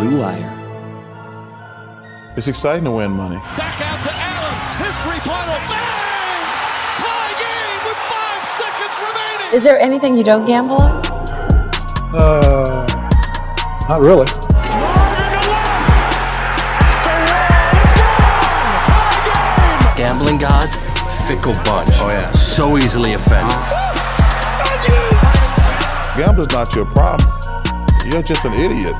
Blue Wire. It's exciting to win money. Back out to Allen. His three-pointer. Bang! Tie game with five seconds remaining. Is there anything you don't gamble on? Uh, not really. Gambling gods, fickle bunch. Oh yeah. So easily offended. Gambling's not your problem. You're just an idiot.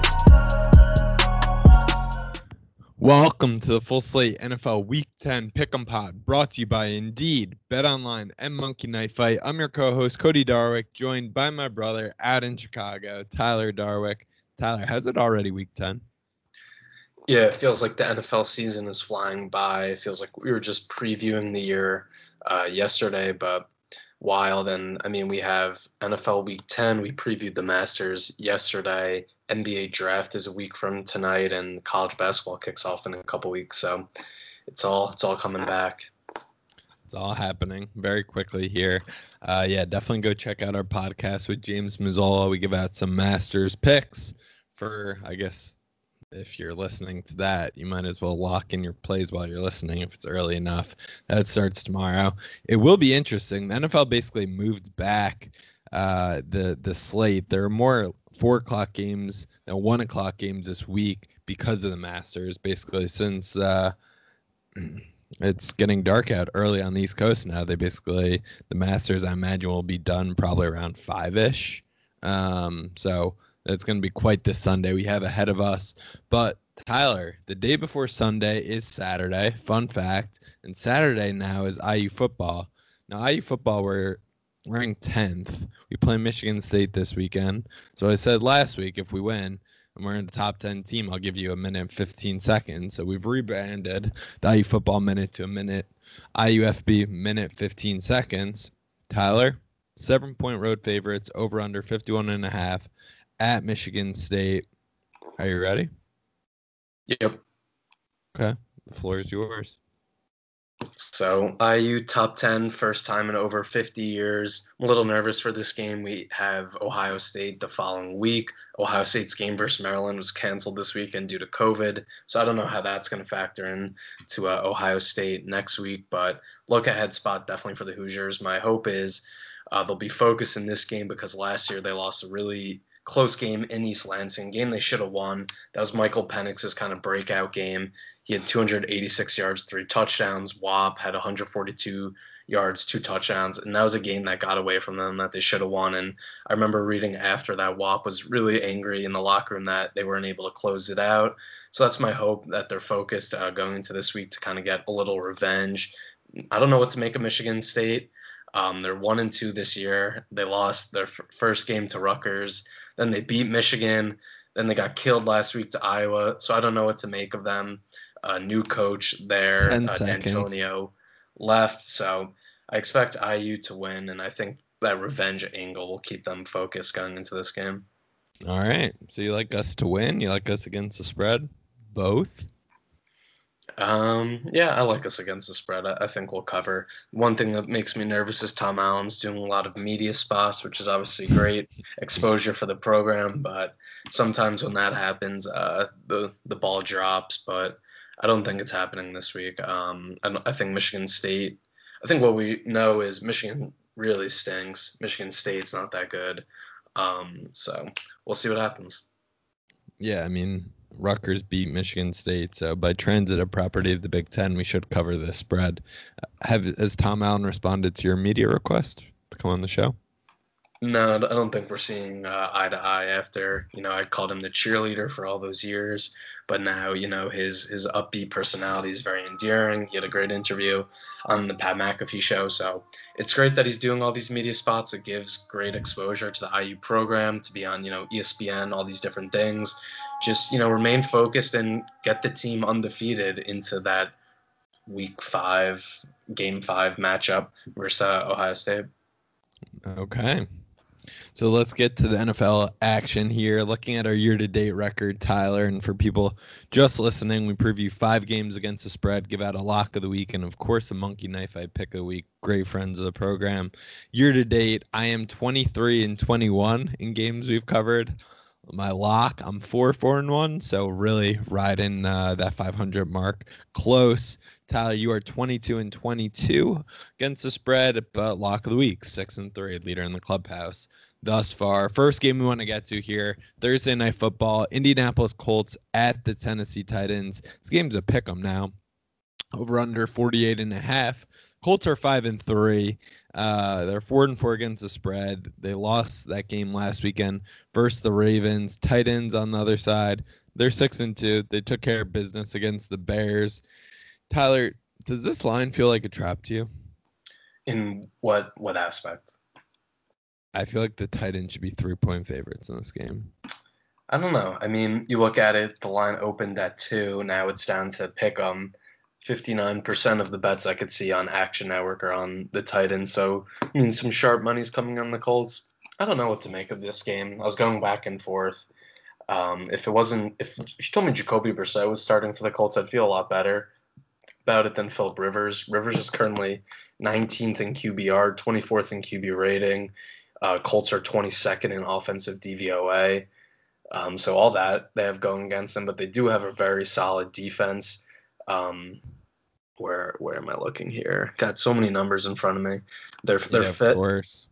Welcome to the Full Slate NFL Week 10 Pick'em Pod, brought to you by Indeed, Bet Online, and Monkey Knife Fight. I'm your co-host Cody Darwick, joined by my brother out in Chicago, Tyler Darwick. Tyler, has it already Week 10? Yeah, it feels like the NFL season is flying by. It feels like we were just previewing the year uh, yesterday, but wild. And I mean, we have NFL Week 10. We previewed the Masters yesterday. NBA draft is a week from tonight, and college basketball kicks off in a couple weeks. So it's all it's all coming back. It's all happening very quickly here. Uh, yeah, definitely go check out our podcast with James Mazzola. We give out some Masters picks for, I guess, if you're listening to that, you might as well lock in your plays while you're listening if it's early enough. That starts tomorrow. It will be interesting. The NFL basically moved back uh, the the slate. There are more four o'clock games and one o'clock games this week because of the Masters. Basically, since uh, it's getting dark out early on the East Coast now, they basically the Masters I imagine will be done probably around five ish. Um, so it's going to be quite the Sunday we have ahead of us. But Tyler, the day before Sunday is Saturday. Fun fact, and Saturday now is IU football. Now IU football we're ranked 10th. We play Michigan State this weekend. So I said last week if we win and we're in the top 10 team, I'll give you a minute and 15 seconds. So we've rebranded the IU football minute to a minute IUFB minute 15 seconds. Tyler, seven point road favorites over under 51 and a half at Michigan State. Are you ready? Yep. Okay. The floor is yours. So IU top 10, first time in over 50 years. I'm a little nervous for this game. We have Ohio State the following week. Ohio State's game versus Maryland was canceled this weekend due to COVID. So I don't know how that's going to factor in to uh, Ohio State next week. But look ahead spot definitely for the Hoosiers. My hope is Uh, they'll be focused in this game because last year they lost a really close game in East Lansing, game they should have won. That was Michael Penix's kind of breakout game. He had 286 yards, three touchdowns. Whop had 142 yards, two touchdowns, and that was a game that got away from them that they should have won. And I remember reading after that Whop was really angry in the locker room that they weren't able to close it out. So that's my hope that they're focused uh, going into this week to kind of get a little revenge. I don't know what to make of Michigan State. Um, they're one and two this year. They lost their f- first game to Rutgers. Then they beat Michigan. Then they got killed last week to Iowa. So I don't know what to make of them. A uh, new coach there, uh, Dantonio, left. So I expect IU to win, and I think that revenge angle will keep them focused going into this game. All right. So you like us to win? You like us against the spread? Both? Um, yeah, I like us against the spread. I, I, think we'll cover. One thing that makes me nervous is Tom Allen's doing a lot of media spots, which is obviously great exposure for the program. But sometimes when that happens, uh, the the ball drops. But I don't think it's happening this week. Um, I, I think Michigan State. I think what we know is Michigan really stinks. Michigan State's not that good. Um, so we'll see what happens. Yeah, I mean, Rutgers beat Michigan State, so by transitive property of the Big Ten, we should cover the spread. Have has Tom Allen responded to your media request to come on the show? No, I don't think we're seeing uh, eye to eye. After you know, I called him the cheerleader for all those years, but now you know his his upbeat personality is very endearing. He had a great interview on the Pat McAfee show, so it's great that he's doing all these media spots. It gives great exposure to the IU program to be on you know ESPN, all these different things. Just you know, remain focused and get the team undefeated into that week five, game five matchup versus Ohio State. Okay. So let's get to the NFL action here. Looking at our year to date record, Tyler, and for people just listening, we preview five games against the spread, give out a lock of the week, and of course, a monkey knife I pick of the week. Great friends of the program. Year to date, I am 23 and 21 in games we've covered. My lock, I'm 4 4 and 1, so really riding uh, that 500 mark close. Tyler, you are 22 and 22 against the spread, but lock of the week, six and three, leader in the clubhouse thus far. First game we want to get to here Thursday night football, Indianapolis Colts at the Tennessee Titans. This game's a pick 'em now. Over under 48 and a half. Colts are five and three. Uh, they're four and four against the spread. They lost that game last weekend versus the Ravens. Titans on the other side, they're six and two. They took care of business against the Bears. Tyler, does this line feel like a trap to you? In what what aspect? I feel like the Titans should be three point favorites in this game. I don't know. I mean, you look at it, the line opened at two. Now it's down to pick 'em. 59% of the bets I could see on Action Network are on the Titans. So, I mean, some sharp money's coming on the Colts. I don't know what to make of this game. I was going back and forth. Um, if it wasn't, if you told me Jacoby Brissett was starting for the Colts, I'd feel a lot better about it than Philip Rivers. Rivers is currently 19th in QBR, 24th in QB rating. Uh, Colts are 22nd in offensive DVOA. Um, so all that they have going against them, but they do have a very solid defense. Um, where where am I looking here? Got so many numbers in front of me. They're they're yeah, fit.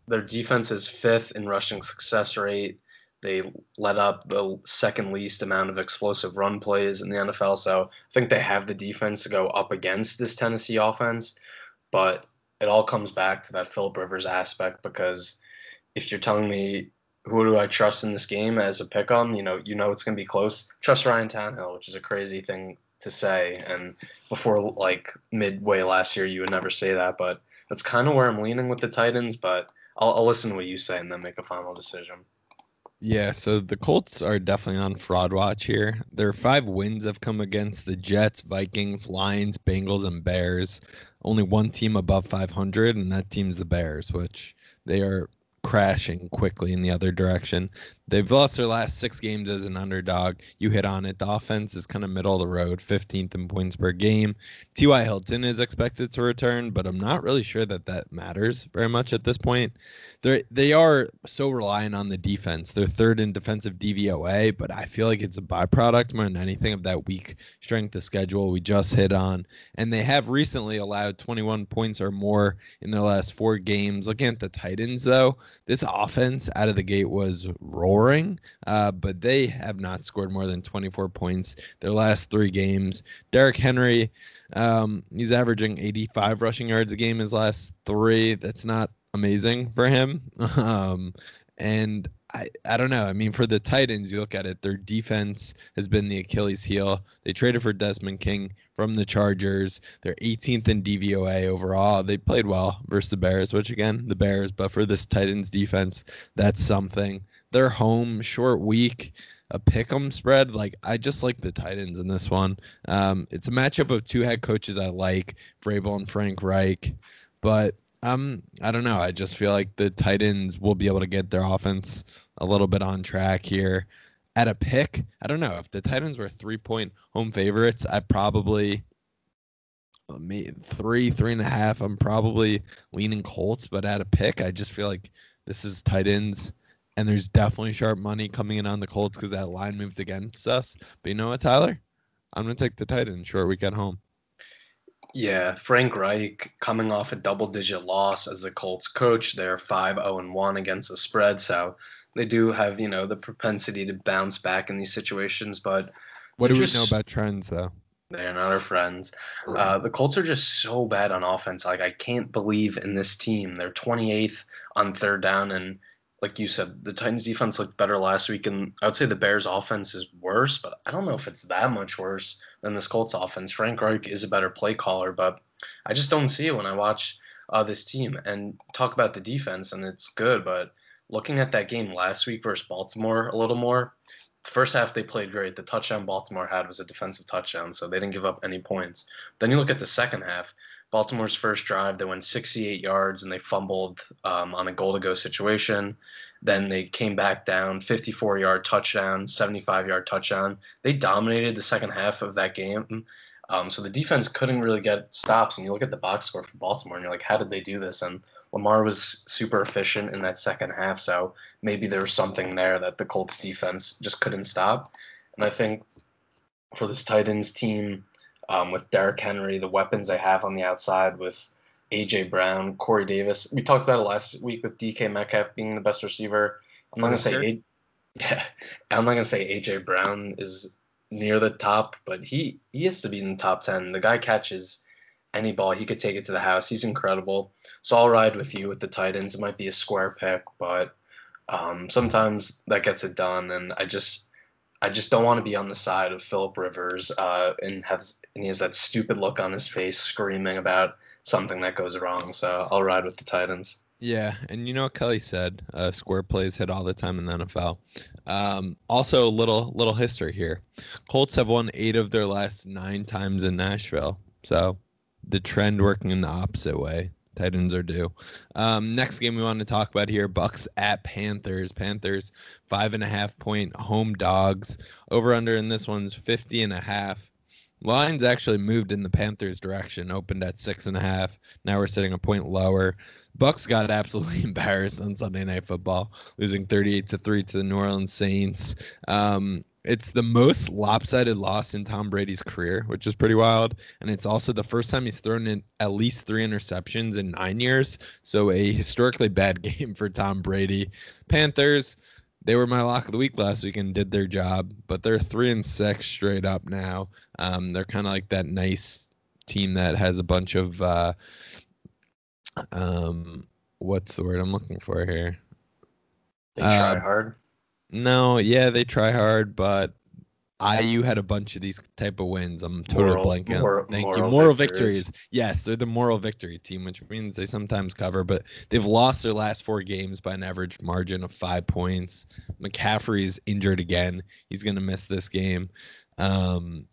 Their defense is fifth in rushing success rate. They let up the second least amount of explosive run plays in the NFL. So I think they have the defense to go up against this Tennessee offense. But it all comes back to that Philip Rivers aspect because if you're telling me who do I trust in this game as a pick on, you know, you know it's going to be close. Trust Ryan Tannehill, which is a crazy thing to say. And before like midway last year, you would never say that, but that's kind of where I'm leaning with the Titans. But I'll, I'll listen to what you say and then make a final decision. Yeah, so the Colts are definitely on fraud watch here. Their five wins have come against the Jets, Vikings, Lions, Bengals, and Bears. Only one team above 500, and that team's the Bears, which they are crashing quickly in the other direction. They've lost their last six games as an underdog. You hit on it. The offense is kind of middle of the road, 15th in points per game. T.Y. Hilton is expected to return, but I'm not really sure that that matters very much at this point. They they are so reliant on the defense. They're third in defensive DVOA, but I feel like it's a byproduct more than anything of that weak strength of schedule we just hit on. And they have recently allowed 21 points or more in their last four games. Looking at the Titans, though, this offense out of the gate was roaring, uh, but they have not scored more than 24 points their last three games. Derrick Henry, um, he's averaging 85 rushing yards a game his last three. That's not amazing for him. Um, and I, I don't know. I mean, for the Titans, you look at it, their defense has been the Achilles heel. They traded for Desmond King from the Chargers. They're 18th in DVOA overall. They played well versus the Bears, which again, the Bears, but for this Titans defense, that's something. They're home, short week, a pick 'em spread. Like I just like the Titans in this one. Um, it's a matchup of two head coaches I like, Vrabel and Frank Reich, but um, I don't know. I just feel like the Titans will be able to get their offense a little bit on track here. At a pick, I don't know if the Titans were three point home favorites. I probably three, three and a half. I'm probably leaning Colts, but at a pick, I just feel like this is Titans, and there's definitely sharp money coming in on the Colts because that line moved against us. But you know what, Tyler? I'm gonna take the Titans. Short week at home. Yeah, Frank Reich coming off a double-digit loss as a Colts coach. They're 5-0 and 1 against the spread, so they do have, you know, the propensity to bounce back in these situations, but what do just, we know about trends though? They're not our friends. Uh, the Colts are just so bad on offense. Like I can't believe in this team. They're 28th on third down and like you said, the Titans defense looked better last week, and I would say the Bears offense is worse, but I don't know if it's that much worse than this Colts offense. Frank Reich is a better play caller, but I just don't see it when I watch uh, this team and talk about the defense, and it's good. But looking at that game last week versus Baltimore a little more, first half they played great. The touchdown Baltimore had was a defensive touchdown, so they didn't give up any points. Then you look at the second half. Baltimore's first drive, they went 68 yards and they fumbled um, on a goal to go situation. Then they came back down, 54 yard touchdown, 75 yard touchdown. They dominated the second half of that game. Um, so the defense couldn't really get stops. And you look at the box score for Baltimore and you're like, how did they do this? And Lamar was super efficient in that second half. So maybe there was something there that the Colts defense just couldn't stop. And I think for this Titans team, um, with Derrick Henry, the weapons they have on the outside with AJ Brown, Corey Davis. We talked about it last week with DK Metcalf being the best receiver. I'm not gonna say a- yeah, I'm not gonna say AJ Brown is near the top, but he he has to be in the top ten. The guy catches any ball, he could take it to the house. He's incredible. So I'll ride with you with the Titans. It might be a square pick, but um, sometimes that gets it done. And I just I just don't want to be on the side of Philip Rivers uh, and has and he has that stupid look on his face, screaming about something that goes wrong. So I'll ride with the Titans. Yeah, and you know what Kelly said? Uh, square plays hit all the time in the NFL. Um, also, a little little history here: Colts have won eight of their last nine times in Nashville. So the trend working in the opposite way. Titans are due. Um, next game we want to talk about here: Bucks at Panthers. Panthers five and a half point home dogs. Over under in this one's 50 and a half. Lines actually moved in the Panthers' direction, opened at six and a half. Now we're sitting a point lower. Bucks got absolutely embarrassed on Sunday Night Football, losing 38 to three to the New Orleans Saints. Um, it's the most lopsided loss in Tom Brady's career, which is pretty wild. And it's also the first time he's thrown in at least three interceptions in nine years. So a historically bad game for Tom Brady. Panthers, they were my lock of the week last week and did their job, but they're three and six straight up now. Um, they're kind of like that nice team that has a bunch of uh, um, what's the word I'm looking for here? They try uh, hard. No, yeah, they try hard, but IU had a bunch of these type of wins. I'm totally moral, blanking. Moral, Thank moral you. Moral victories. victories. Yes, they're the moral victory team, which means they sometimes cover, but they've lost their last four games by an average margin of five points. McCaffrey's injured again. He's gonna miss this game. Um,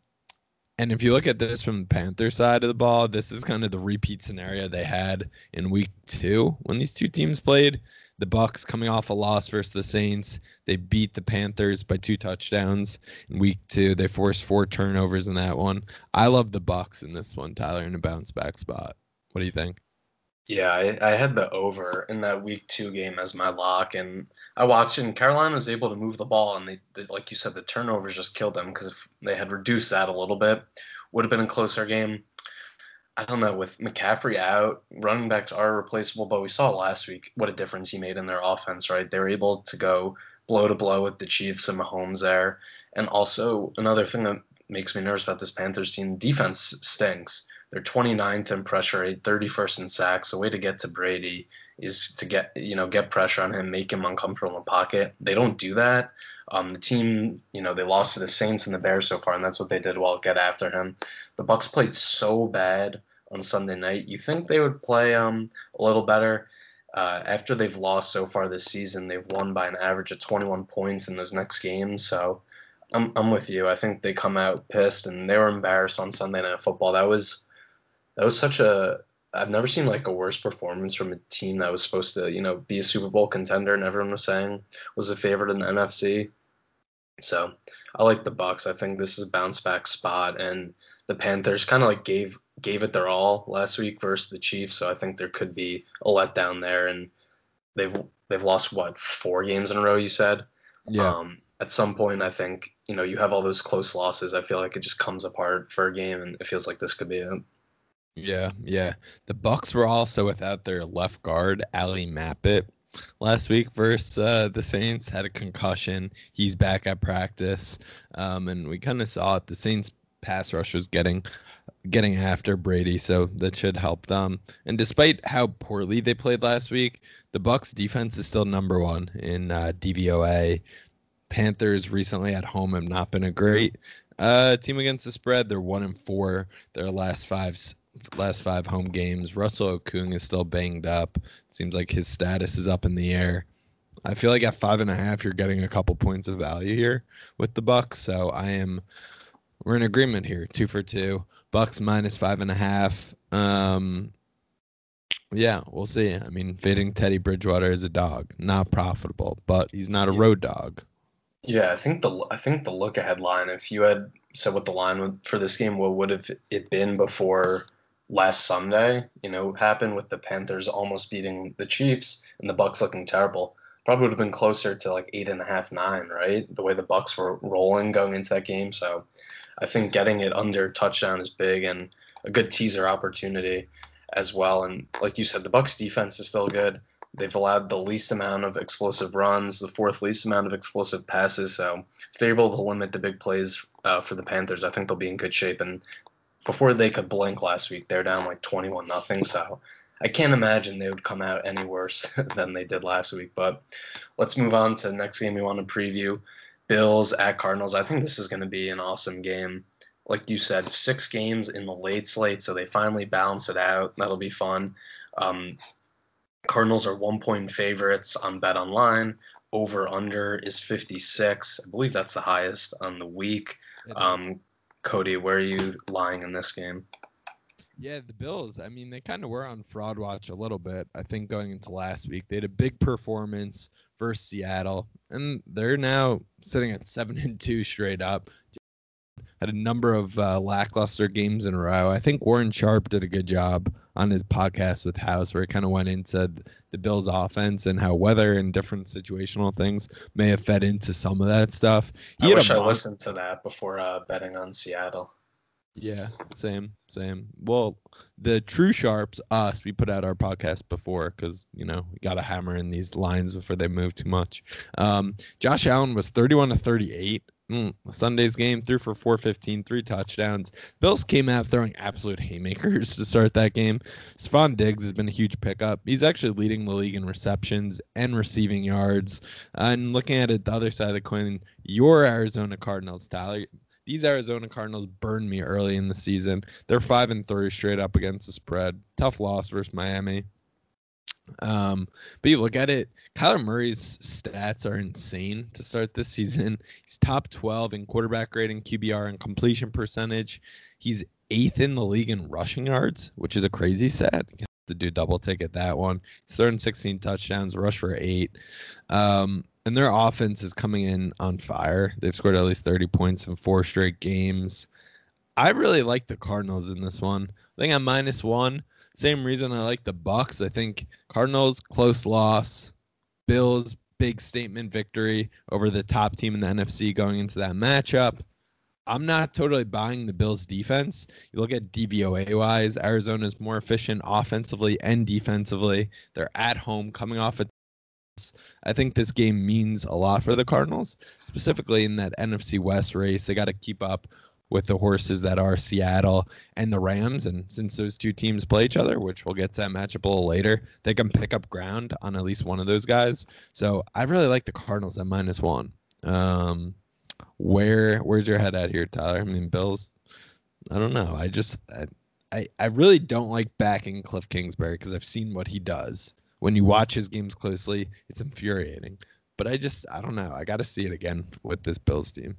and if you look at this from the Panther side of the ball, this is kind of the repeat scenario they had in week two when these two teams played The Bucks coming off a loss versus the Saints. They beat the Panthers by two touchdowns in week two. They forced four turnovers in that one. I love the Bucks in this one, Tyler, in a bounce back spot. What do you think? Yeah, I, I had the over in that week two game as my lock, and I watched, and Carolina was able to move the ball, and they, they like you said, the turnovers just killed them because if they had reduced that a little bit, would have been a closer game. I don't know, with McCaffrey out, running backs are replaceable, but we saw last week what a difference he made in their offense, right? They were able to go blow to blow with the Chiefs and Mahomes there. And also, another thing that makes me nervous about this Panthers team defense stinks. They're 29th in pressure rate, 31st in sacks. The way to get to Brady is to get you know get pressure on him, make him uncomfortable in the pocket. They don't do that. Um, the team, you know, they lost to the Saints and the Bears so far, and that's what they did well, get after him. The Bucks played so bad on Sunday night. You think they would play um, a little better? Uh, after they've lost so far this season, they've won by an average of 21 points in those next games. So I'm, I'm with you. I think they come out pissed, and they were embarrassed on Sunday Night Football. That was that was such a I've never seen like a worse performance from a team that was supposed to, you know, be a Super Bowl contender and everyone was saying was a favorite in the NFC. So I like the Bucks. I think this is a bounce back spot and the Panthers kind of like gave gave it their all last week versus the Chiefs, so I think there could be a letdown there and they've they've lost what, four games in a row you said? Yeah. Um, at some point I think, you know, you have all those close losses. I feel like it just comes apart for a game and it feels like this could be it. Yeah, yeah. The Bucks were also without their left guard, Ali Marpet, last week versus uh, the Saints. Had a concussion. He's back at practice, um, and we kind of saw it. The Saints pass rush was getting getting after Brady, so that should help them. And despite how poorly they played last week, the Bucks defense is still number one in uh, DVOA. Panthers recently at home have not been a great uh, team against the spread. They're one and four. Their last five last five home games. Russell Okung is still banged up. Seems like his status is up in the air. I feel like at five and a half, you're getting a couple points of value here with the Bucks. So I am, we're in agreement here, two for two. Bucks minus five and a half. Um, yeah, we'll see. I mean, fading Teddy Bridgewater is a dog, not profitable, but he's not a road dog. Yeah, I think the I think the look ahead line. If you had said what the line would, for this game, what would have it been before last Sunday, you know, happened with the Panthers almost beating the Chiefs and the Bucks looking terrible. Probably would have been closer to like eight and a half, nine, right? The way the Bucks were rolling going into that game. So I think getting it under touchdown is big and a good teaser opportunity as well. And like you said, the Bucks defense is still good. They've allowed the least amount of explosive runs, the fourth least amount of explosive passes. So if they're able to limit the big plays uh, for the Panthers, I think they'll be in good shape. And before they could blink last week, they're down like 21 nothing. So I can't imagine they would come out any worse than they did last week. But let's move on to the next game we want to preview. Bills at Cardinals. I think this is going to be an awesome game. Like you said, six games in the late slate, so they finally balance it out. That'll be fun. Um, Cardinals are one point favorites on Bet Online. Over under is 56. I believe that's the highest on the week. Um, Cody, where are you lying in this game? Yeah, the Bills. I mean, they kind of were on fraud watch a little bit. I think going into last week, they had a big performance versus Seattle, and they're now sitting at seven and two straight up. Had a number of uh, lackluster games in a row. I think Warren Sharp did a good job on his podcast with House, where he kind of went into the Bills' offense and how weather and different situational things may have fed into some of that stuff. He I wish I listened to that before uh, betting on Seattle. Yeah, same, same. Well, the True Sharps, us, we put out our podcast before because you know we got to hammer in these lines before they move too much. Um, Josh Allen was 31 to 38 Mm, Sunday's game threw for 415, three touchdowns. Bills came out throwing absolute haymakers to start that game. Stefon Diggs has been a huge pickup. He's actually leading the league in receptions and receiving yards. and looking at it the other side of the coin, your Arizona Cardinals, Tyler. These Arizona Cardinals burned me early in the season. They're five and three straight up against the spread. Tough loss versus Miami. Um, but you look at it, Kyler Murray's stats are insane to start this season. He's top 12 in quarterback rating, QBR, and completion percentage. He's eighth in the league in rushing yards, which is a crazy stat. to do double take at that one. He's throwing 16 touchdowns, rush for eight. Um, and their offense is coming in on fire. They've scored at least 30 points in four straight games. I really like the Cardinals in this one. I think I'm minus one. Same reason I like the Bucks. I think Cardinals close loss, Bills big statement victory over the top team in the NFC going into that matchup. I'm not totally buying the Bills defense. You look at DVOA wise, Arizona is more efficient offensively and defensively. They're at home coming off a I think this game means a lot for the Cardinals, specifically in that NFC West race. They got to keep up with the horses that are Seattle and the Rams. And since those two teams play each other, which we'll get to that matchup a little later, they can pick up ground on at least one of those guys. So I really like the Cardinals at minus one. Um, where where's your head at here, Tyler? I mean, Bills. I don't know. I just I I, I really don't like backing Cliff Kingsbury because I've seen what he does. When you watch his games closely, it's infuriating. But I just I don't know. I got to see it again with this Bills team.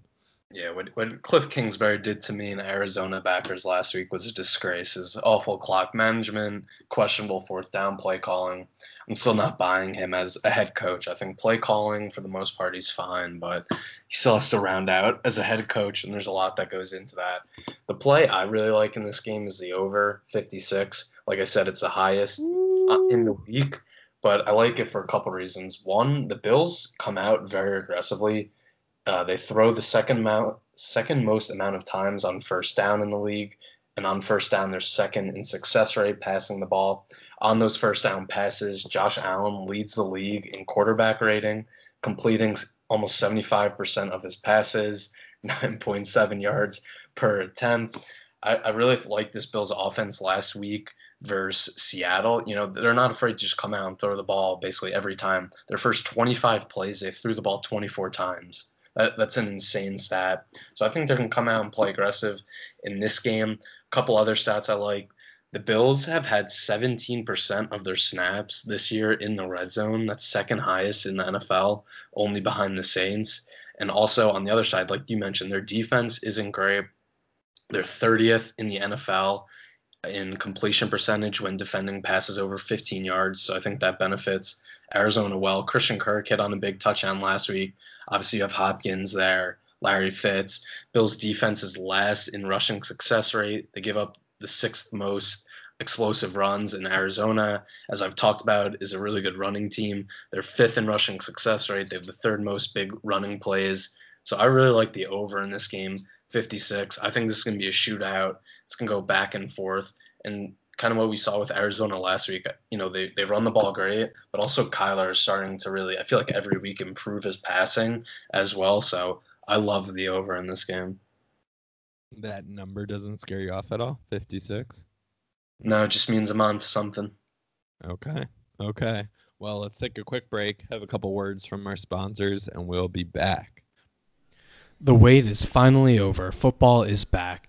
Yeah, what, what Cliff Kingsbury did to me in Arizona backers last week was a disgrace. His awful clock management, questionable fourth down play calling. I'm still not buying him as a head coach. I think play calling, for the most part, he's fine, but he still has to round out as a head coach, and there's a lot that goes into that. The play I really like in this game is the over 56. Like I said, it's the highest uh, in the week, but I like it for a couple reasons. One, the Bills come out very aggressively uh, they throw the second amount, second most amount of times on first down in the league, and on first down, they're second in success rate passing the ball. On those first down passes, Josh Allen leads the league in quarterback rating, completing almost 75% of his passes, 9.7 yards per attempt. I, I really like this Bills offense last week versus Seattle. You know, they're not afraid to just come out and throw the ball basically every time. Their first 25 plays, they threw the ball 24 times. That, that's an insane stat. So I think they're going to come out and play aggressive in this game. A couple other stats I like. The Bills have had 17% of their snaps this year in the red zone. That's second highest in the NFL, only behind the Saints. And also on the other side, like you mentioned, their defense isn't great. They're 30th in the NFL in completion percentage when defending passes over 15 yards. So I think that benefits Arizona well. Christian Kirk hit on a big touchdown last week. Obviously, you have Hopkins there, Larry Fitz. Bill's defense is last in rushing success rate. They give up the sixth most explosive runs in Arizona, as I've talked about, is a really good running team. They're fifth in rushing success rate. They have the third most big running plays. So I really like the over in this game, 56. I think this is going to be a shootout. It's going to go back and forth. And kind of what we saw with Arizona last week. You know, they, they run the ball great, but also Kyler is starting to really, I feel like every week improve his passing as well. So I love the over in this game. That number doesn't scare you off at all? 56? No, it just means I'm on to something. Okay. Okay. Well, let's take a quick break, have a couple words from our sponsors, and we'll be back. The wait is finally over. Football is back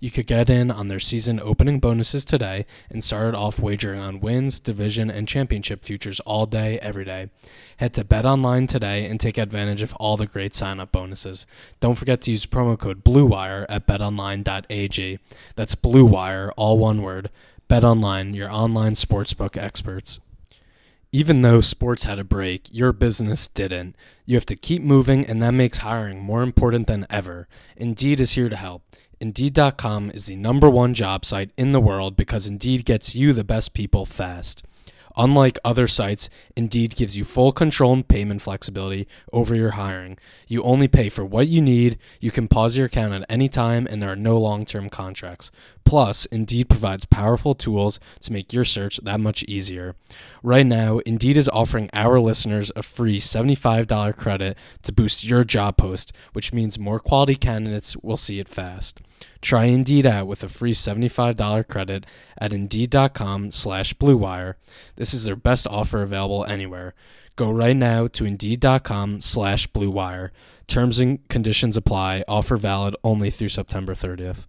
You could get in on their season opening bonuses today and start off wagering on wins, division, and championship futures all day, every day. Head to BetOnline today and take advantage of all the great sign-up bonuses. Don't forget to use promo code BLUEWIRE at betonline.ag. That's BLUEWIRE, all one word. BetOnline, your online sportsbook experts. Even though sports had a break, your business didn't. You have to keep moving, and that makes hiring more important than ever. Indeed is here to help. Indeed.com is the number one job site in the world because Indeed gets you the best people fast. Unlike other sites, Indeed gives you full control and payment flexibility over your hiring. You only pay for what you need, you can pause your account at any time, and there are no long term contracts. Plus, Indeed provides powerful tools to make your search that much easier. Right now, Indeed is offering our listeners a free $75 credit to boost your job post, which means more quality candidates will see it fast. Try Indeed out with a free $75 credit at Indeed.com slash BlueWire. This is their best offer available anywhere. Go right now to Indeed.com slash BlueWire. Terms and conditions apply. Offer valid only through September 30th.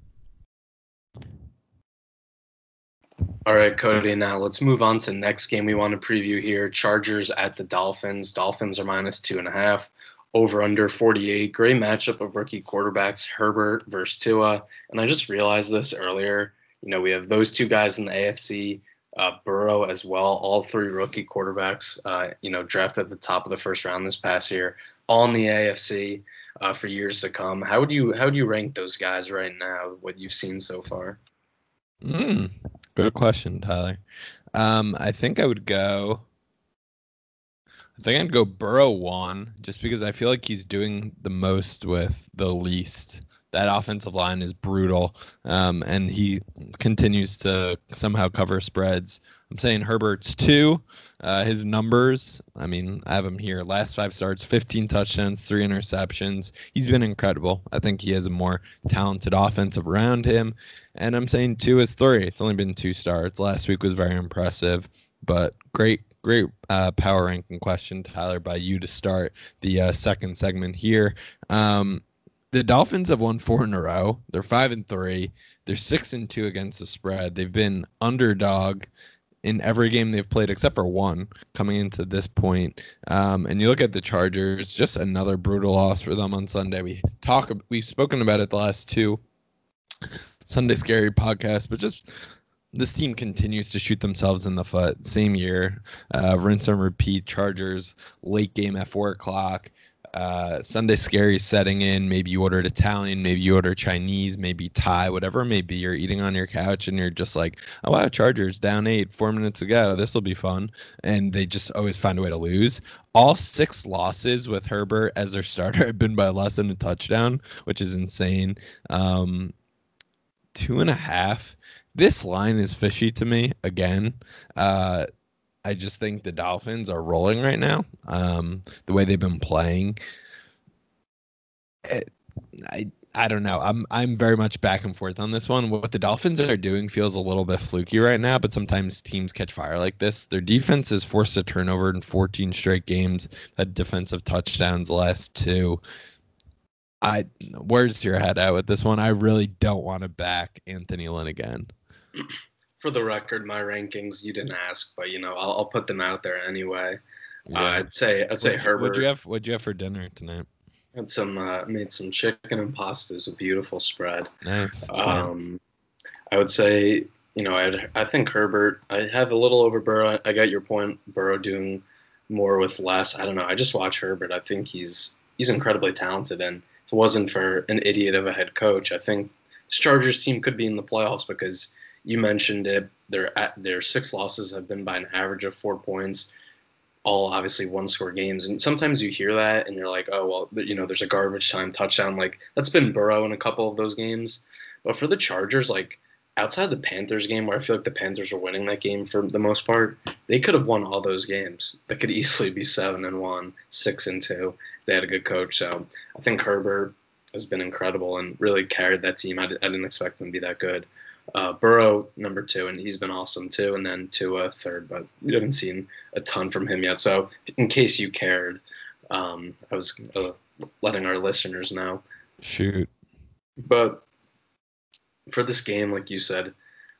All right, Cody. Now let's move on to the next game we want to preview here. Chargers at the Dolphins. Dolphins are minus two and a half. Over under 48. Great matchup of rookie quarterbacks, Herbert versus Tua. And I just realized this earlier. You know, we have those two guys in the AFC, uh, Burrow as well. All three rookie quarterbacks, uh, you know, drafted at the top of the first round this past year, all in the AFC uh, for years to come. How would you how would you rank those guys right now? What you've seen so far? Mm, good question, Tyler. Um, I think I would go. I think I'd go Burrow one, just because I feel like he's doing the most with the least. That offensive line is brutal, um, and he continues to somehow cover spreads. I'm saying Herbert's two. Uh, his numbers, I mean, I have him here. Last five starts, 15 touchdowns, three interceptions. He's been incredible. I think he has a more talented offensive around him. And I'm saying Tua is three. It's only been two starts. Last week was very impressive, but great, great uh, power ranking question, Tyler, by you to start the uh, second segment here. Um, the Dolphins have won four in a row. They're five and three. They're six and two against the spread. They've been underdog in every game they've played except for one coming into this point. Um, and you look at the Chargers, just another brutal loss for them on Sunday. We talk, we've spoken about it the last two Sunday Scary podcasts, but just this team continues to shoot themselves in the foot. Same year, uh, rinse and repeat. Chargers late game at four o'clock uh, Sunday scary setting in. Maybe you ordered Italian, maybe you order Chinese, maybe Thai, whatever it may be. You're eating on your couch and you're just like, oh wow, Chargers down eight, four minutes ago. This will be fun. And they just always find a way to lose. All six losses with Herbert as their starter have been by less than a touchdown, which is insane. Um, two and a half. This line is fishy to me again. Uh, I just think the Dolphins are rolling right now. Um, the way they've been playing, it, eh, I I don't know. I'm I'm very much back and forth on this one. What the Dolphins are doing feels a little bit fluky right now, but sometimes teams catch fire like this. Their defense is forced a turnover in 14 straight games. Had defensive touchdowns last two. I where's your head at with this one? I really don't want to back Anthony Lynn again. for the record, my rankings you didn't ask, but you know I'll, I'll put them out there anyway. Uh, yeah. Uh, I'd say I'd say what, Herbert. What'd you have? What'd you have for dinner tonight? Had some uh, made some chicken and pasta. It's a beautiful spread. Nice. Um, I would say you know I I think Herbert. I have a little over Burrow. I got your point. Burrow doing more with less. I don't know. I just watch Herbert. I think he's he's incredibly talented, and if it wasn't for an idiot of a head coach, I think this Chargers team could be in the playoffs because you mentioned it. Their their six losses have been by an average of four points, all obviously one score games. And sometimes you hear that and you're like, oh well, you know, there's a garbage time touchdown. Like that's been Burrow in a couple of those games. But for the Chargers, like outside the Panthers game, where I feel like the Panthers are winning that game for the most part, they could have won all those games. That could easily be seven and one, six and two. They had a good coach, so I think Herbert has been incredible and really carried that team. I didn't expect them to be that good. Uh, Burrow number two, and he's been awesome too. And then Tua third, but we haven't seen a ton from him yet. So in case you cared, um, I was uh, letting our listeners know. Shoot. But for this game, like you said,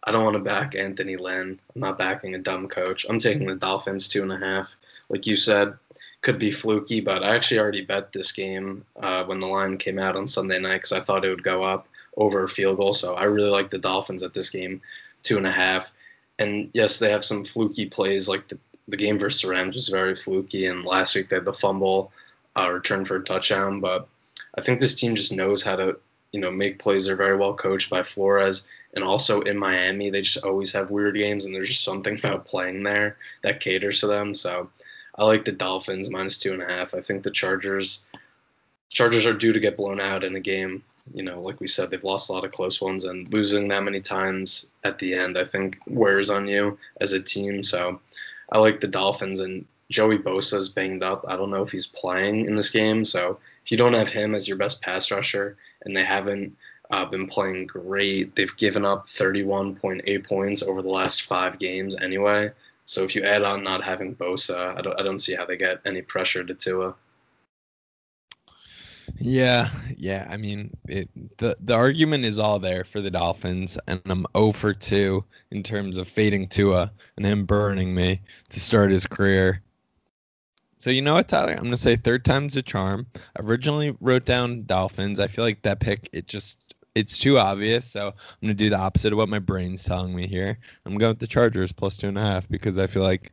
I don't want to back Anthony Lynn. I'm not backing a dumb coach. I'm taking the Dolphins two and a half. Like you said, could be fluky, but I actually already bet this game uh, when the line came out on Sunday night because I thought it would go up over a field goal. So I really like the Dolphins at this game, two and a half. And yes, they have some fluky plays. Like the, the game versus Rams was very fluky, and last week they had the fumble uh, return for a touchdown. But I think this team just knows how to, you know, make plays. They're very well coached by Flores, and also in Miami, they just always have weird games, and there's just something about playing there that caters to them. So I like the Dolphins minus two and a half. I think the Chargers. Chargers are due to get blown out in a game you know, like we said, they've lost a lot of close ones, and losing that many times at the end, I think, wears on you as a team. So I like the Dolphins, and Joey Bosa's banged up. I don't know if he's playing in this game. So if you don't have him as your best pass rusher, and they haven't uh, been playing great, they've given up 31.8 points over the last five games anyway. So if you add on not having Bosa, I don't, I don't see how they get any pressure to Tua. Yeah, yeah. I mean, it, the the argument is all there for the Dolphins, and I'm 0 for 2 in terms of fading Tua and him burning me to start his career. So you know what, Tyler? I'm gonna say third time's a charm. I originally wrote down Dolphins. I feel like that pick it just it's too obvious, so I'm gonna do the opposite of what my brain's telling me here. I'm going with the Chargers plus two and a half because I feel like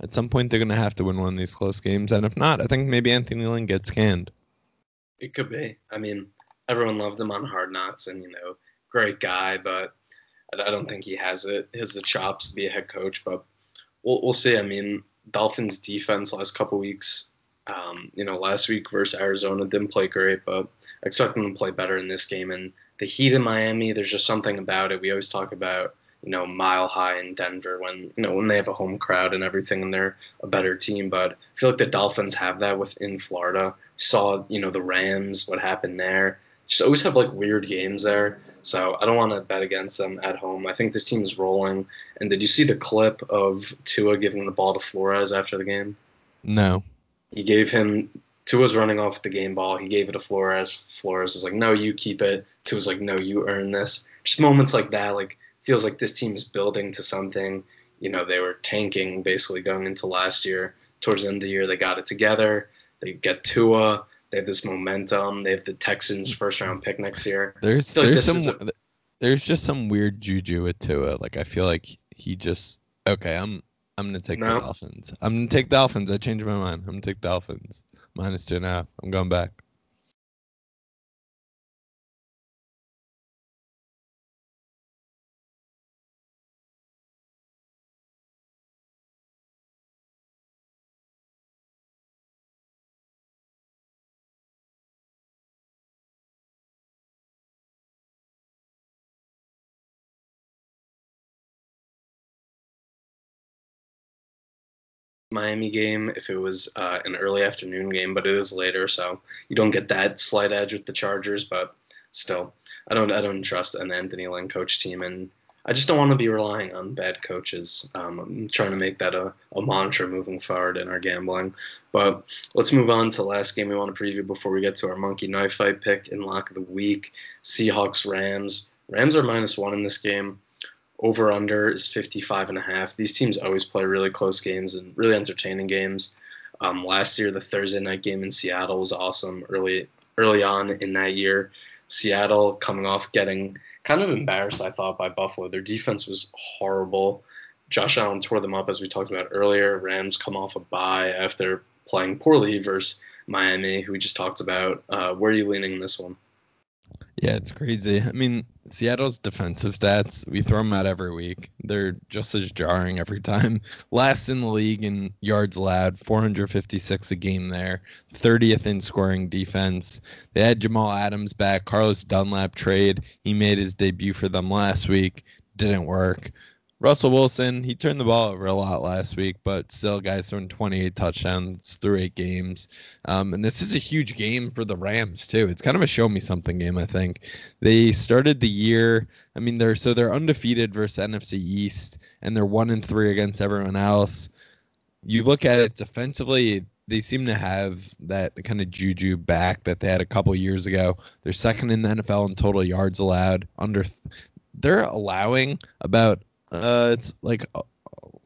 at some point they're gonna have to win one of these close games, and if not, I think maybe Anthony Lynn gets canned. It could be. I mean, everyone loved him on Hard Knocks, and you know, great guy, but I don't think he has it. He has the chops to be a head coach, but we'll we'll see. I mean, Dolphins defense last couple weeks. Um, you know, last week versus Arizona didn't play great, but expect them to play better in this game. And the Heat in Miami, there's just something about it. We always talk about you know mile high in Denver when you know when they have a home crowd and everything, and they're a better team. But I feel like the Dolphins have that within Florida saw you know the Rams, what happened there. Just always have like weird games there. So I don't want to bet against them at home. I think this team is rolling. And did you see the clip of Tua giving the ball to Flores after the game? No. He gave him Tua's running off the game ball. He gave it to Flores. Flores is like, "No, you keep it." Tua's like, "No, you earn this." Just moments like that, like feels like this team is building to something. You know, they were tanking basically going into last year. Towards the end of the year, they got it together. They get Tua. They have this momentum. They have the Texans first round pick next year. There's there's some a, there's just some weird juju with Tua. Like I feel like he just okay. I'm I'm gonna take no. the Dolphins. I'm gonna take Dolphins. I changed my mind. I'm gonna take Dolphins minus two and a half. I'm going back. Miami game if it was uh, an early afternoon game, but it is later, so you don't get that slight edge with the Chargers. But still, I don't I don't trust an Anthony Lynn coach team, and I just don't want to be relying on bad coaches. Um, I'm trying to make that a, a mantra moving forward in our gambling. But let's move on to the last game we want to preview before we get to our monkey knife fight pick in lock of the week: Seahawks Rams. Rams are minus one in this game. Over under is 55 and a half. These teams always play really close games and really entertaining games. Um, last year, the Thursday night game in Seattle was awesome early early on in that year. Seattle coming off getting kind of embarrassed, I thought, by Buffalo. Their defense was horrible. Josh Allen tore them up, as we talked about earlier. Rams come off a bye after playing poorly versus Miami, who we just talked about. Uh, where are you leaning in this one? Yeah, it's crazy. I mean, Seattle's defensive stats, we throw them out every week. They're just as jarring every time. Last in the league in yards allowed, 456 a game there, 30th in scoring defense. They had Jamal Adams back, Carlos Dunlap trade. He made his debut for them last week, didn't work. Russell Wilson, he turned the ball over a lot last week, but still, guys throwing 28 touchdowns through eight games. Um, and this is a huge game for the Rams too. It's kind of a show me something game, I think. They started the year. I mean, they're so they're undefeated versus NFC East, and they're one and three against everyone else. You look at it defensively, they seem to have that kind of juju back that they had a couple years ago. They're second in the NFL in total yards allowed. Under, they're allowing about uh, it's like a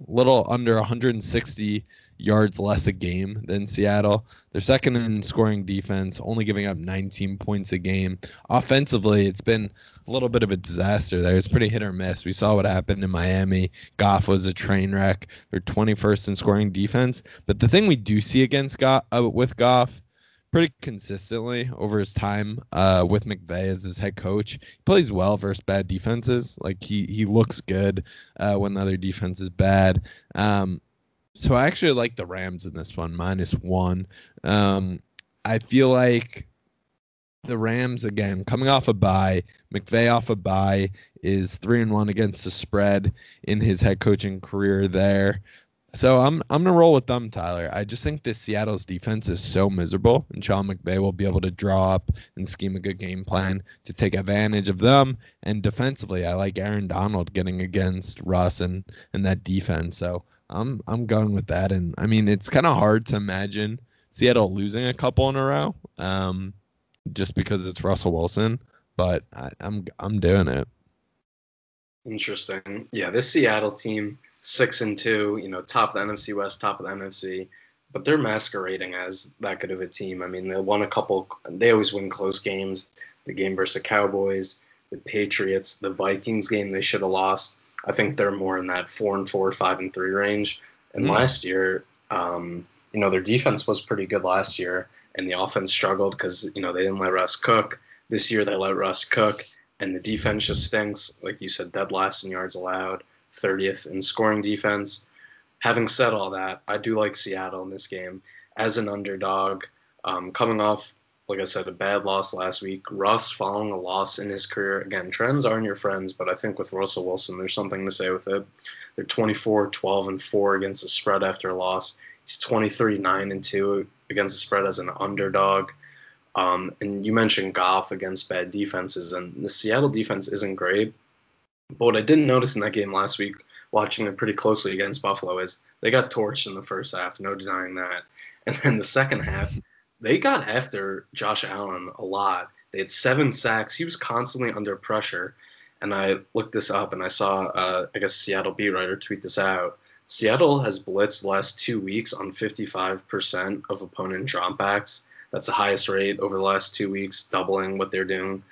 little under 160 yards less a game than Seattle. They're second in scoring defense, only giving up 19 points a game. Offensively, it's been a little bit of a disaster there. It's pretty hit or miss. We saw what happened in Miami. Goff was a train wreck. They're 21st in scoring defense. But the thing we do see against Goff, uh, with Goff pretty consistently over his time uh, with McVay as his head coach. He plays well versus bad defenses. Like he he looks good uh, when the other defense is bad. Um, so I actually like the Rams in this one minus one. Um, I feel like the Rams again coming off a bye. McVay off a bye is three and one against the spread in his head coaching career there. So I'm I'm gonna roll with them, Tyler. I just think this Seattle's defense is so miserable, and Sean McVay will be able to draw up and scheme a good game plan to take advantage of them. And defensively, I like Aaron Donald getting against Russ and and that defense. So I'm I'm going with that. And I mean, it's kind of hard to imagine Seattle losing a couple in a row. Um, just because it's Russell Wilson, but I, I'm I'm doing it. Interesting. Yeah, this Seattle team, six and two, you know, top of the NFC West, top of the NFC, but they're masquerading as that good of a team. I mean, they won a couple. They always win close games. The game versus the Cowboys, the Patriots, the Vikings game they should have lost. I think they're more in that four and four, five and three range. And mm. last year, um, you know, their defense was pretty good last year, and the offense struggled because you know they didn't let Russ cook. This year they let Russ cook, and the defense just stinks. Like you said, dead last in yards allowed, 30th in scoring defense. Having said all that, I do like Seattle in this game as an underdog, um, coming off like I said, a bad loss last week. Russ following a loss in his career. Again, trends aren't your friends, but I think with Russell Wilson, there's something to say with it. They're 24, 12, and 4 against the spread after a loss. He's 23, 9, and 2 against the spread as an underdog. Um, and you mentioned Goff against bad defenses, and the Seattle defense isn't great. But what I didn't notice in that game last week, watching it pretty closely against Buffalo, is they got torched in the first half, no denying that. And then the second half, they got after Josh Allen a lot. They had seven sacks. He was constantly under pressure. And I looked this up and I saw, uh, I guess, Seattle beat writer tweet this out. Seattle has blitzed the last two weeks on 55% of opponent dropbacks. That's the highest rate over the last two weeks, doubling what they're doing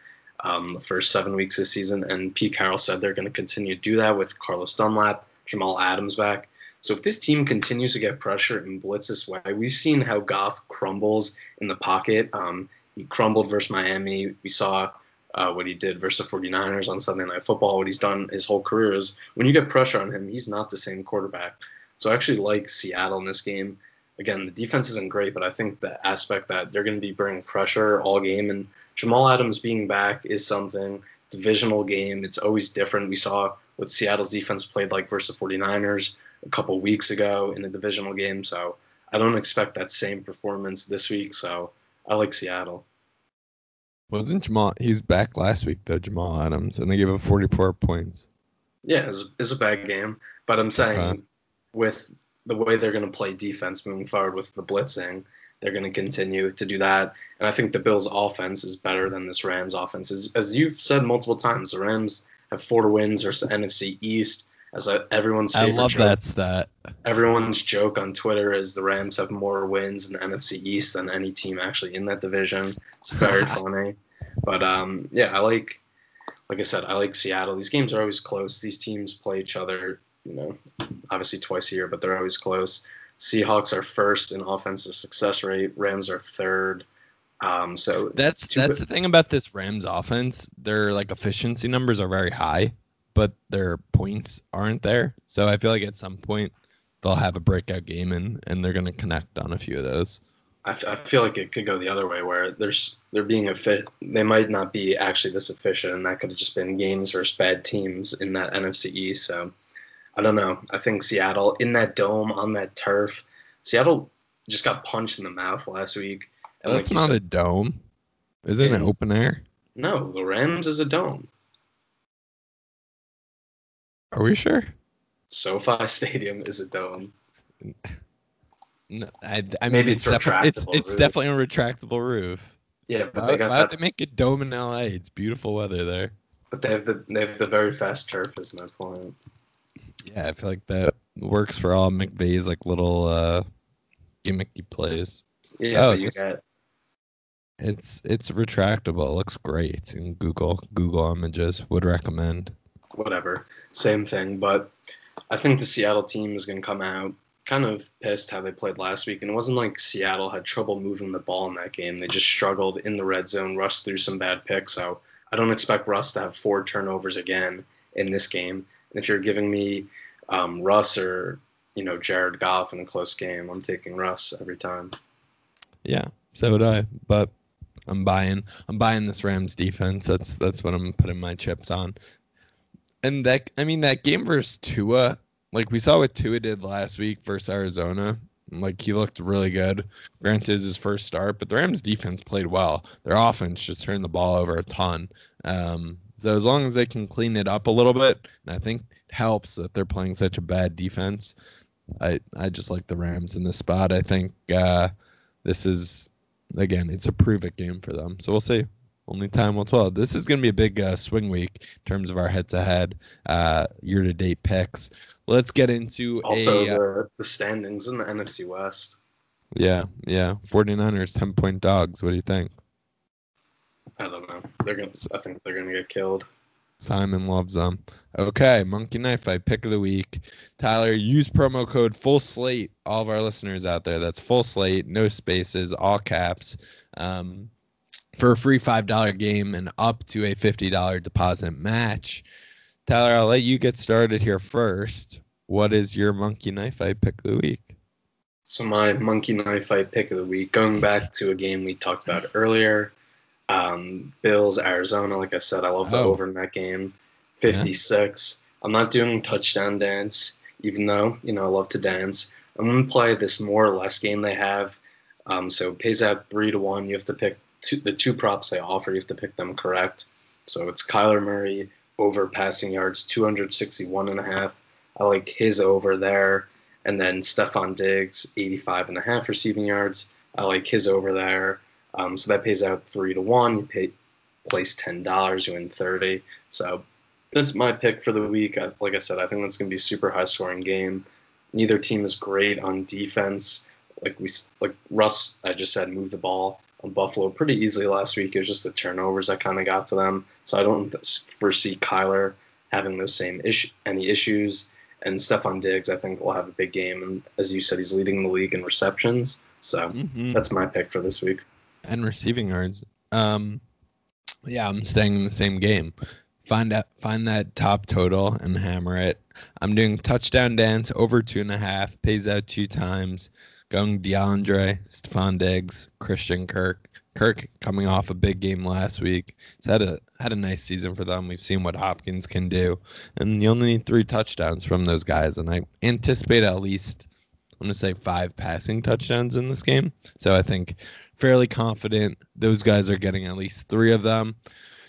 um, the first seven weeks this season. And Pete Carroll said they're going to continue to do that with Carlos Dunlap, Jamal Adams back. So if this team continues to get pressure and blitz this way, we've seen how Goff crumbles in the pocket. Um, he crumbled versus Miami. We saw uh, what he did versus the 49ers on Sunday Night Football. What he's done his whole career is when you get pressure on him, he's not the same quarterback. So I actually like Seattle in this game. Again, the defense isn't great, but I think the aspect that they're going to be bringing pressure all game and Jamal Adams being back is something. Divisional game, it's always different. We saw what Seattle's defense played like versus the 49ers a couple weeks ago in a divisional game. So I don't expect that same performance this week. So I like Seattle. Wasn't Jamal? He's back last week though, Jamal Adams, and they gave him 44 points. Yeah, it's, a bad game, but I'm saying with the way they're going to play defense moving forward with the blitzing, they're going to continue to do that. And I think the Bills' offense is better than this Rams' offense. As, as you've said multiple times, the Rams have four wins versus the NFC East as a, everyone's favorite. I love joke. that stat. Everyone's joke on Twitter is the Rams have more wins in the NFC East than any team actually in that division. It's very funny, but um, yeah, I like, like I said, I like Seattle. These games are always close. These teams play each other, you know, obviously twice a year, but they're always close. Seahawks are first in offensive success rate. Rams are third. Um, so that's that's the thing about this Rams offense. Their like efficiency numbers are very high but their points aren't there. So I feel like at some point they'll have a breakout game and, and they're going to connect on a few of those. I, f- I feel like it could go the other way where there's they're being a fit. They might not be actually this efficient, and that could have just been games versus bad teams in that NFC East. So I don't know. I think Seattle in that dome on that turf, Seattle just got punched in the mouth last week. And That's like not said, a dome. Isn't it an open air? No, the Rams is a dome. Are we sure? SoFi Stadium is a dome. No, I, I mean it's it's, it's, it's definitely a retractable roof. Yeah, but why, they got why that. they make a dome in LA? It's beautiful weather there. But they have the they have the very fast turf. Is my point. Yeah, I feel like that works for all McVay's like little uh gimmicky plays. Yeah, oh, you got. It's it's retractable. It looks great in Google Google Images. Would recommend whatever, same thing. But I think the Seattle team is going to come out kind of pissed how they played last week. And it wasn't like Seattle had trouble moving the ball in that game. They just struggled in the red zone. Russ threw some bad picks. So I don't expect Russ to have four turnovers again in this game. If you're giving me um, Russ or you know Jared Goff in a close game, I'm taking Russ every time. Yeah, so would I. But I'm buying. I'm buying this Rams defense. That's that's what I'm putting my chips on and that I mean that game versus Tua, like we saw what Tua did last week versus Arizona. Like he looked really good. Granted, his first start, but the Rams defense played well. Their offense just turned the ball over a ton. Um, so as long as they can clean it up a little bit, and I think it helps that they're playing such a bad defense. I I just like the Rams in this spot. I think uh, this is again, it's a prove it game for them. So we'll see. Only time will tell. This is going to be a big uh, swing week in terms of our head to head, year to date picks. Let's get into also a, uh, the, the standings in the NFC West. Yeah, yeah. 49ers 10 point dogs. What do you think? I don't know. They're gonna. I think they're gonna get killed. Simon loves them. Okay, Monkey Knife Fight pick of the week. Tyler, use promo code Full Slate. All of our listeners out there, that's Full Slate, no spaces, all caps, um, for a free five dollar game and up to a fifty dollar deposit match. Tyler, I'll let you get started here first. What is your Monkey Knife Fight pick of the week? So my Monkey Knife Fight pick of the week, going back to a game we talked about earlier, um, Bills Arizona. Like I said, I love the Oh. over in that game, fifty six. I'm not doing touchdown dance, even though you know I love to dance. I'm gonna play this more or less game they have. Um, so it pays out three to one. You have to pick two, the two props they offer. You have to pick them correct. So it's Kyler Murray over passing yards, 261 and a half. I like his over there. And then Stefon Diggs, 85 and a half receiving yards. I like his over there. Um, so that pays out three to one. You pay place ten dollars, you win thirty. So that's my pick for the week. I, like I said, I think that's going to be a super high scoring game. Neither team is great on defense. Like we, like Russ, I just said, move the ball on Buffalo pretty easily last week. It was just the turnovers that kind of got to them. So I don't foresee Kyler having those same issue, any issues. And Stefon Diggs, I think, will have a big game. And as you said, he's leading the league in receptions. So Mhm. that's my pick for this week. And receiving yards. Um, yeah, I'm staying in the same game. Find out, find that top total and hammer it. I'm doing touchdown dance over two and a half. Pays out two times. Going DeAndre, Stefon Diggs, Christian Kirk. Kirk coming off a big game last week. He's had a had a nice season for them. We've seen what Hopkins can do, and you only need three touchdowns from those guys. And I anticipate at least I'm gonna say five passing touchdowns in this game. So I think fairly confident those guys are getting at least three of them.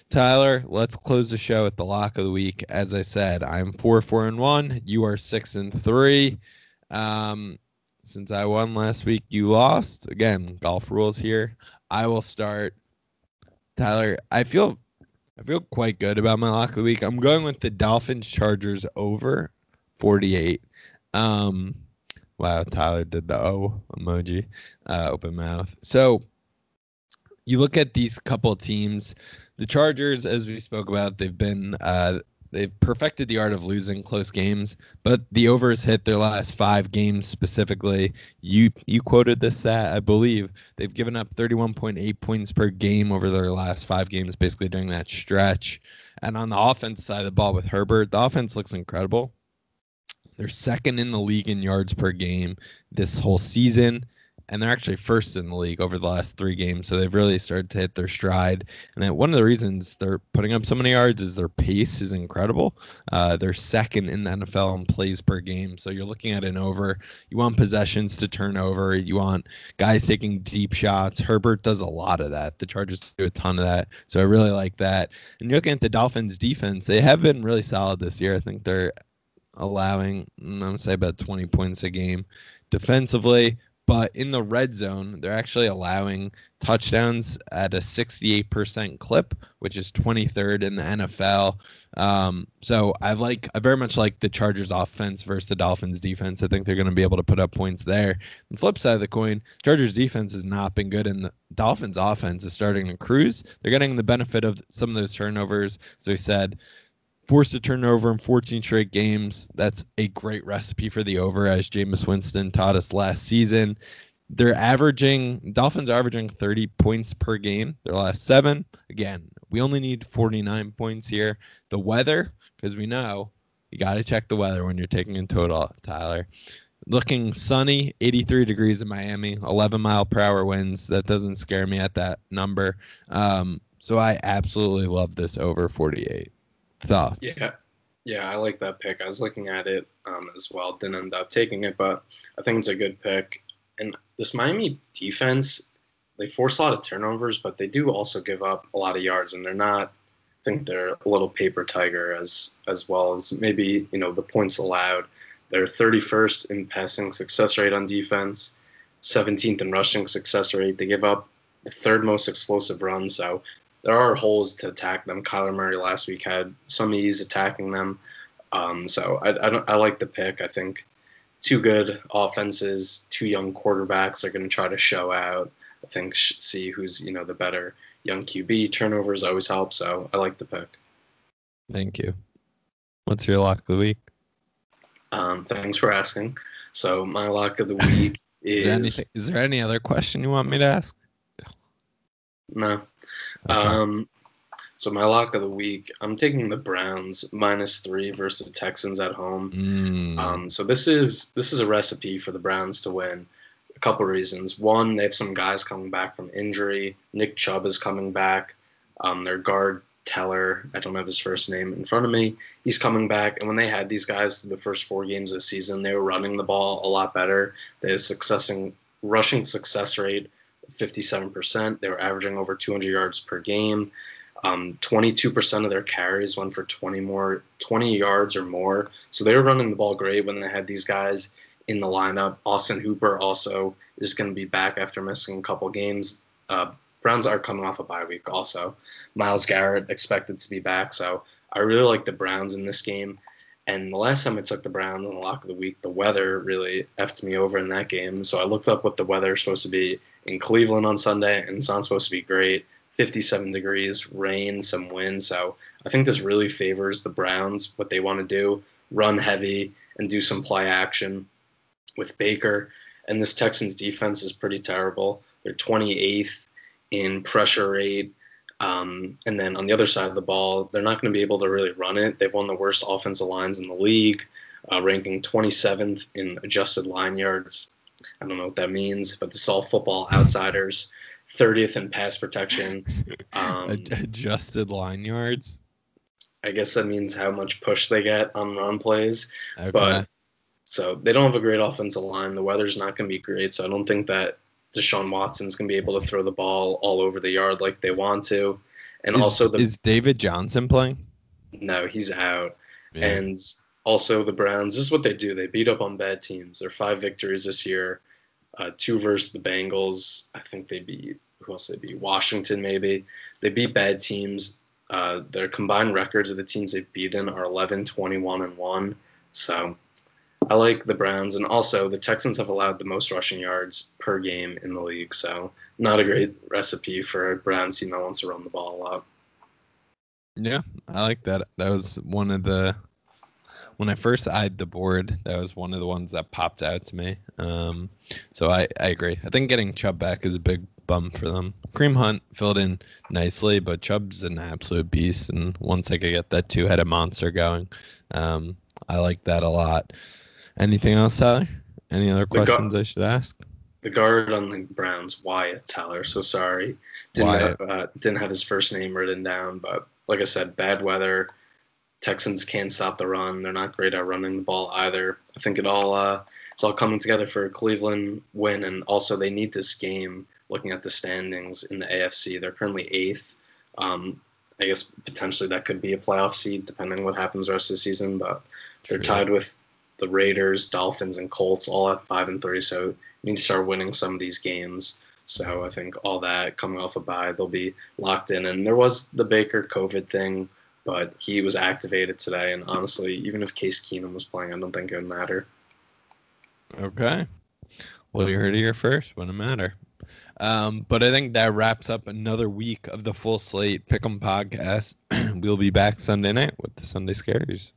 Tyler, let's close the show at the lock of the week. As I said, I'm four, four, and one. You are six and three. Um, since I won last week, you lost. Again, golf rules here. I will start. Tyler, I feel I feel quite good about my lock of the week. I'm going with the Dolphins Chargers over 48. Um, wow, Tyler did the O emoji, uh, open mouth. So you look at these couple teams. The Chargers, as we spoke about, they've been uh, they've perfected the art of losing close games, but the overs hit their last five games specifically. You you quoted this stat, I believe. They've given up 31.8 points per game over their last five games, basically during that stretch. And on the offense side of the ball with Herbert, the offense looks incredible. They're second in the league in yards per game this whole season, and they're actually first in the league over the last three games. So they've really started to hit their stride. And one of the reasons they're putting up so many yards is their pace is incredible. Uh, they're second in the NFL in plays per game. So you're looking at an over. You want possessions to turn over. You want guys taking deep shots. Herbert does a lot of that. The Chargers do a ton of that. So I really like that. And you're looking at the Dolphins defense. They have been really solid this year. I think they're allowing, I'm going to say about 20 points a game defensively. But in the red zone, they're actually allowing touchdowns at a 68% clip, which is 23rd in the NFL. Um, so I like, I very much like the Chargers offense versus the Dolphins defense. I think they're going to be able to put up points there. The flip side of the coin, Chargers defense has not been good, and the Dolphins offense is starting to cruise. They're getting the benefit of some of those turnovers. So he said, forced a turnover in 14 straight games. That's a great recipe for the over, as Jameis Winston taught us last season. They're averaging, Dolphins are averaging 30 points per game, their last seven. Again, we only need 49 points here. The weather, because we know you got to check the weather when you're taking in total, Tyler. Looking sunny, 83 degrees in Miami, 11 mile per hour winds. That doesn't scare me at that number. Um, so I absolutely love this over 48. Thoughts? Yeah, yeah, I like that pick. I was looking at it um, as well. Didn't end up taking it, but I think it's a good pick. And this Miami defense, they force a lot of turnovers, but they do also give up a lot of yards, and they're not. I think they're a little paper tiger as as well as maybe you know the points allowed. They're 31st in passing success rate on defense, 17th in rushing success rate. They give up the third most explosive run. So there are holes to attack them. Kyler Murray last week had some ease attacking them. Um, so I, I, I like the pick. I think two good offenses, two young quarterbacks are going to try to show out. I think see who's you know the better young QB. Turnovers always help, so I like the pick. Thank you. What's your lock of the week? Um, thanks for asking. So my lock of the week is. Is there, is there any other question you want me to ask? No. Um, so my lock of the week, I'm taking the Browns minus three versus the Texans at home. Mm. Um, so this is this is a recipe for the Browns to win. A couple reasons. One, they have some guys coming back from injury. Nick Chubb is coming back. Um, their guard Teller, I don't have his first name in front of me. He's coming back, and when they had these guys the first four games of the season, they were running the ball a lot better. They had successing rushing success rate 57%. They were averaging over 200 yards per game. Um, 22% of their carries went for 20 more, 20 yards or more. So they were running the ball great when they had these guys in the lineup. Austin Hooper also is going to be back after missing a couple games. Uh, Browns are coming off a bye week also. Myles Garrett expected to be back. So I really like the Browns in this game. And the last time I took the Browns in the lock of the week, the weather really effed me over in that game. So I looked up what the weather is supposed to be in Cleveland on Sunday, and it's not supposed to be great. 57 degrees, rain, some wind. So I think this really favors the Browns, what they want to do run heavy and do some play action with Baker. And this Texans defense is pretty terrible. They're 28th in pressure rate. Um, and then on the other side of the ball, they're not going to be able to really run it. They've won the worst offensive lines in the league, uh, ranking 27th in adjusted line yards. I don't know what that means, but this is all football outsiders. 30th in pass protection. Um, Adjusted line yards. I guess that means how much push they get on run plays. Okay. But so they don't have a great offensive line. The weather's not going to be great, so I don't think that Deshaun Watson's going to be able to throw the ball all over the yard like they want to. And is, also, the, is David Johnson playing? No, he's out. Yeah. And also, the Browns. This is what they do. They beat up on bad teams. They're five victories this year uh, two versus the Bengals. I think they beat who else they beat? Washington maybe. They beat bad teams. Uh, their combined records of the teams they've beaten are 11, 21, and one. So I like the Browns, and also the Texans have allowed the most rushing yards per game in the league. So not a great recipe for a Browns team that wants to run the ball a lot. Yeah, I like that. That was one of the when I first eyed the board, that was one of the ones that popped out to me. Um, so I, I agree. I think getting Chubb back is a big bum for them. Kareem Hunt filled in nicely, but Chubb's an absolute beast. And once I could get that two headed monster going, um, I like that a lot. Anything else, Sally? Any other questions I should ask? The guard on the Browns, Wyatt Teller. So sorry, didn't have, uh, didn't have his first name written down, but like I said, bad weather Texans can't stop the run. They're not great at running the ball either. I think it all uh, it's all coming together for a Cleveland win, and also they need this game. Looking at the standings in the AFC, they're currently eighth. Um, I guess potentially that could be a playoff seed depending what happens the rest of the season, but they're tied with the Raiders, Dolphins, and Colts all at five and three. So you need to start winning some of these games. So I think all that coming off a bye, they'll be locked in. And there was the Baker COVID thing but he was activated today. And honestly, even if Case Keenum was playing, I don't think it would matter. Okay. Well, you heard it here first. Wouldn't matter. Um, but I think that wraps up another week of the full slate Pick'em podcast. we'll be back Sunday night with the Sunday Scaries.